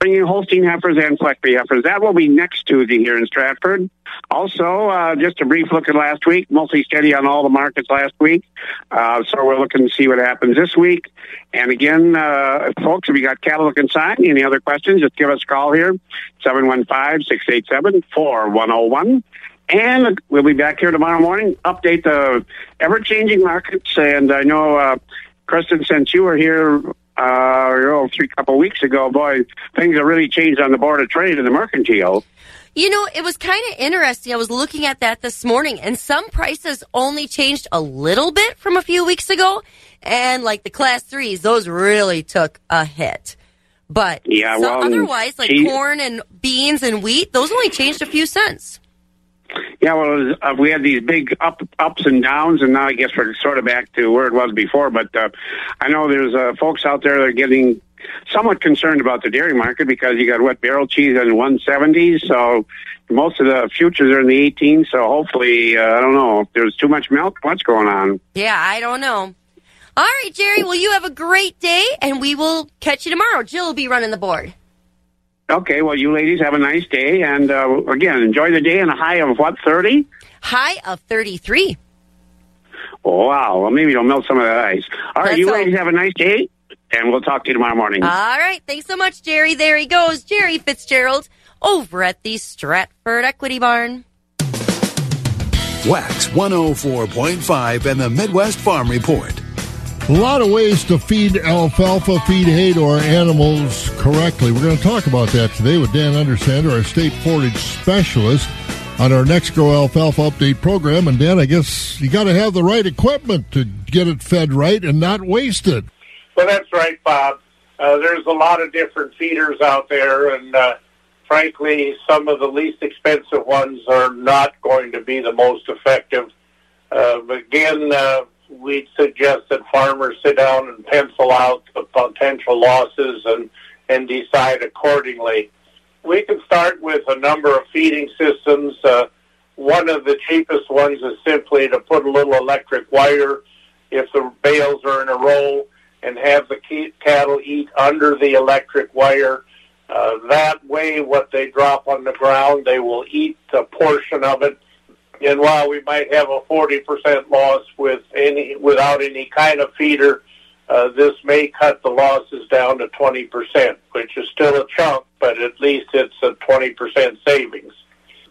bringing Holstein heifers and Fleckvieh heifers. That will be next Tuesday here in Stratford. Also, uh, just a brief look at last week, mostly steady on all the markets last week. Uh, so we're looking to see what happens this week. And again, uh, folks, if you got cattle to consign, any other questions, just give us a call here, 715-687-4101. And we'll be back here tomorrow morning, update the ever-changing markets. And I know, uh, Kristen, since you were here uh, you know, three couple weeks ago, boy, things have really changed on the board of trade and the mercantile. You know, it was kind of interesting. I was looking at that this morning, and some prices only changed a little bit from a few weeks ago. And like the class threes, those really took a hit. But yeah, well, otherwise, like she- corn and beans and wheat, those only changed a few cents. Yeah, well, uh, we had these big up ups and downs, and now I guess we're sort of back to where it was before. But uh, I know there's uh, folks out there that are getting somewhat concerned about the dairy market because you got wet barrel cheese in 170s, so most of the futures are in the 18s. So hopefully, uh, I don't know if there's too much milk. What's going on? Yeah, I don't know. All right, Jerry. Well, you have a great day, and we will catch you tomorrow. Jill will be running the board. Okay, well, you ladies have a nice day, and uh, again, enjoy the day and a high of what 30. High of 33. Oh, wow. Well, maybe you'll melt some of that ice. All right, Let's you hope. ladies have a nice day, and we'll talk to you tomorrow morning. All right. Thanks so much, Jerry. There he goes, Jerry Fitzgerald, over at the Stratford Equity Barn. Wax 104.5 and the Midwest Farm Report. A lot of ways to feed alfalfa, feed hay to our animals correctly. We're going to talk about that today with Dan Undersander, our state forage specialist, on our NexGrow Alfalfa Update program. And Dan, I guess you got to have the right equipment to get it fed right and not waste it. Well, that's right, Bob. Uh, there's a lot of different feeders out there, and uh, frankly, some of the least expensive ones are not going to be the most effective. Uh, again, uh, we'd suggest that farmers sit down and pencil out the potential losses and, and decide accordingly. We can start with a number of feeding systems. Uh, one of the cheapest ones is simply to put a little electric wire if the bales are in a row and have the cattle eat under the electric wire. Uh, that way, what they drop on the ground, they will eat a portion of it. And while we might have a 40% loss with any, without any kind of feeder, uh, this may cut the losses down to 20%, which is still a chunk, but at least it's a 20% savings.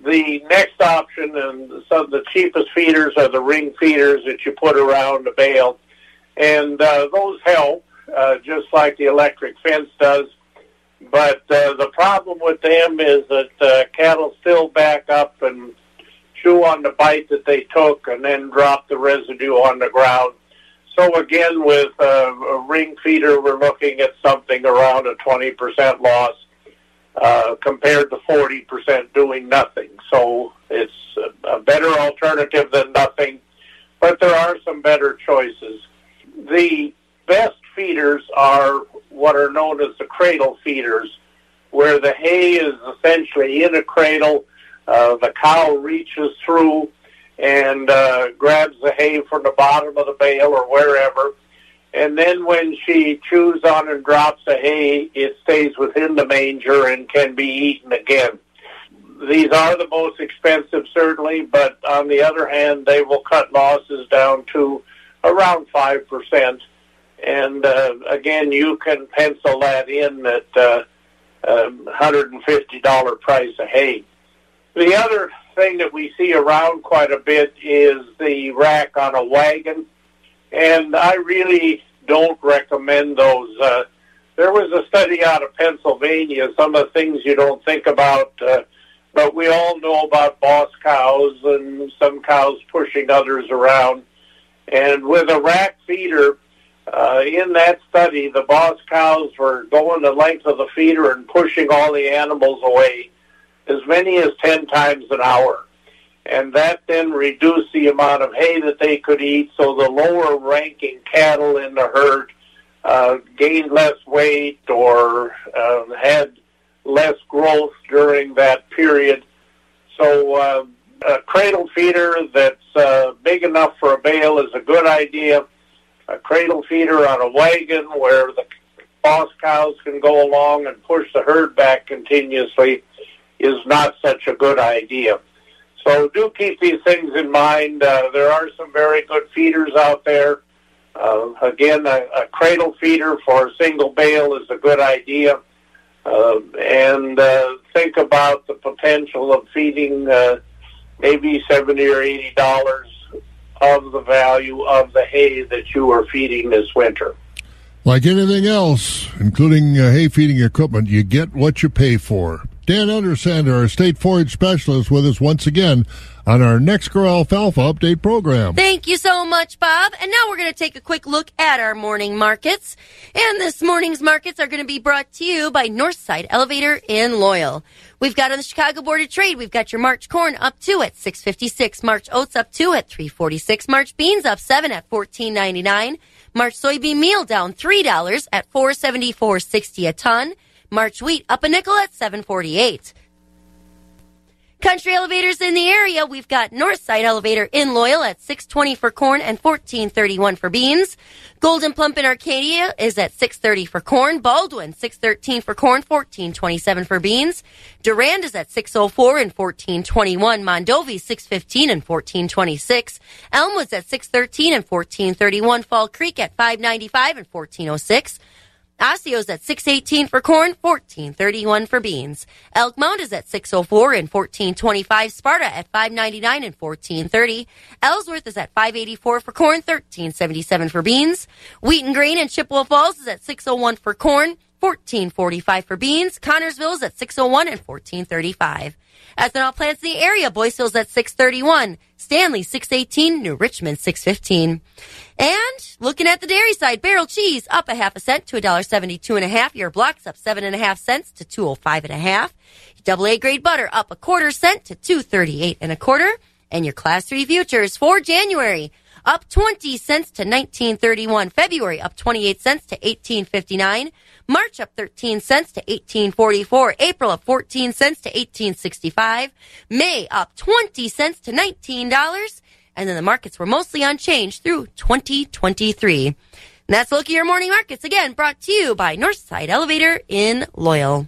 The next option, and some of the cheapest feeders are the ring feeders that you put around the bale, and uh, those help, uh, just like the electric fence does. But uh, the problem with them is that uh, cattle still back up and chew on the bite that they took and then drop the residue on the ground. So again, with uh, a ring feeder, we're looking at something around a 20% loss uh, compared to 40% doing nothing. So it's a, a better alternative than nothing, but there are some better choices. The best feeders are what are known as the cradle feeders, where the hay is essentially in a cradle. Uh, the cow reaches through and uh, grabs the hay from the bottom of the bale or wherever. And then when she chews on and drops the hay, it stays within the manger and can be eaten again. These are the most expensive, certainly, but on the other hand, they will cut losses down to around 5%. And uh, again, you can pencil that in at uh, um, $150 price of hay. The other thing that we see around quite a bit is the rack on a wagon, and I really don't recommend those. Uh, there was a study out of Pennsylvania, some of the things you don't think about, uh, but we all know about boss cows and some cows pushing others around. And with a rack feeder, uh, in that study, the boss cows were going the length of the feeder and pushing all the animals away as many as 10 times an hour. And that then reduced the amount of hay that they could eat, so the lower ranking cattle in the herd uh, gained less weight or uh, had less growth during that period. So uh, a cradle feeder that's uh, big enough for a bale is a good idea. A cradle feeder on a wagon where the boss cows can go along and push the herd back continuously is not such a good idea. So do keep these things in mind. Uh, there are some very good feeders out there. Uh, again, a, a cradle feeder for a single bale is a good idea. Uh, and uh, think about the potential of feeding uh, maybe seventy or eighty dollars of the value of the hay that you are feeding this winter. Like anything else, including uh, hay feeding equipment, you get what you pay for. Dan Undersander, our state forage specialist, with us once again on our NexGrow alfalfa update program. Thank you so much, Bob. And now we're going to take a quick look at our morning markets. And this morning's markets are going to be brought to you by Northside Elevator in Loyal. We've got on the Chicago Board of Trade, we've got your March corn up two at 656, March oats up two at 346, March beans up seven at 14.99, March soybean meal down $3 at 474.60 a ton. March wheat up a nickel at 748. Country elevators in the area. We've got Northside Elevator in Loyal at 620 for corn and 1431 for beans. Gold'n Plump in Arcadia is at 630 for corn. Baldwin 613 for corn, 1427 for beans. Durand is at 604 and 1421. Mondovi 615 and 1426. Elmwood's at 613 and 1431. Fall Creek at 595 and 1406. Osseo's at 618 for corn, 1431 for beans. Elk Mound is at 604 and 1425. Sparta at 599 and 1430. Ellsworth is at 584 for corn, 1377 for beans. Wheaton Grain and Chippewa Falls is at 601 for corn, 1445 for beans. Connorsville is at 601 and 1435. Ethanol plants in the area, Boyceville's at 631. Stanley 618, New Richmond 615. And looking at the dairy side, barrel cheese up a half a cent to $1.72 and a half. Your blocks up seven and a half cents to two oh five and a half. Double A grade butter up a quarter cent to two thirty-eight and a quarter. And your class three futures for January up 20 cents to 1931. February up 28 cents to 1859. March up 13 cents to 1844. April up 14 cents to 1865. May up 20 cents to $19. And then the markets were mostly unchanged through 2023. And that's look at your morning markets again brought to you by Northside Elevator in Loyal.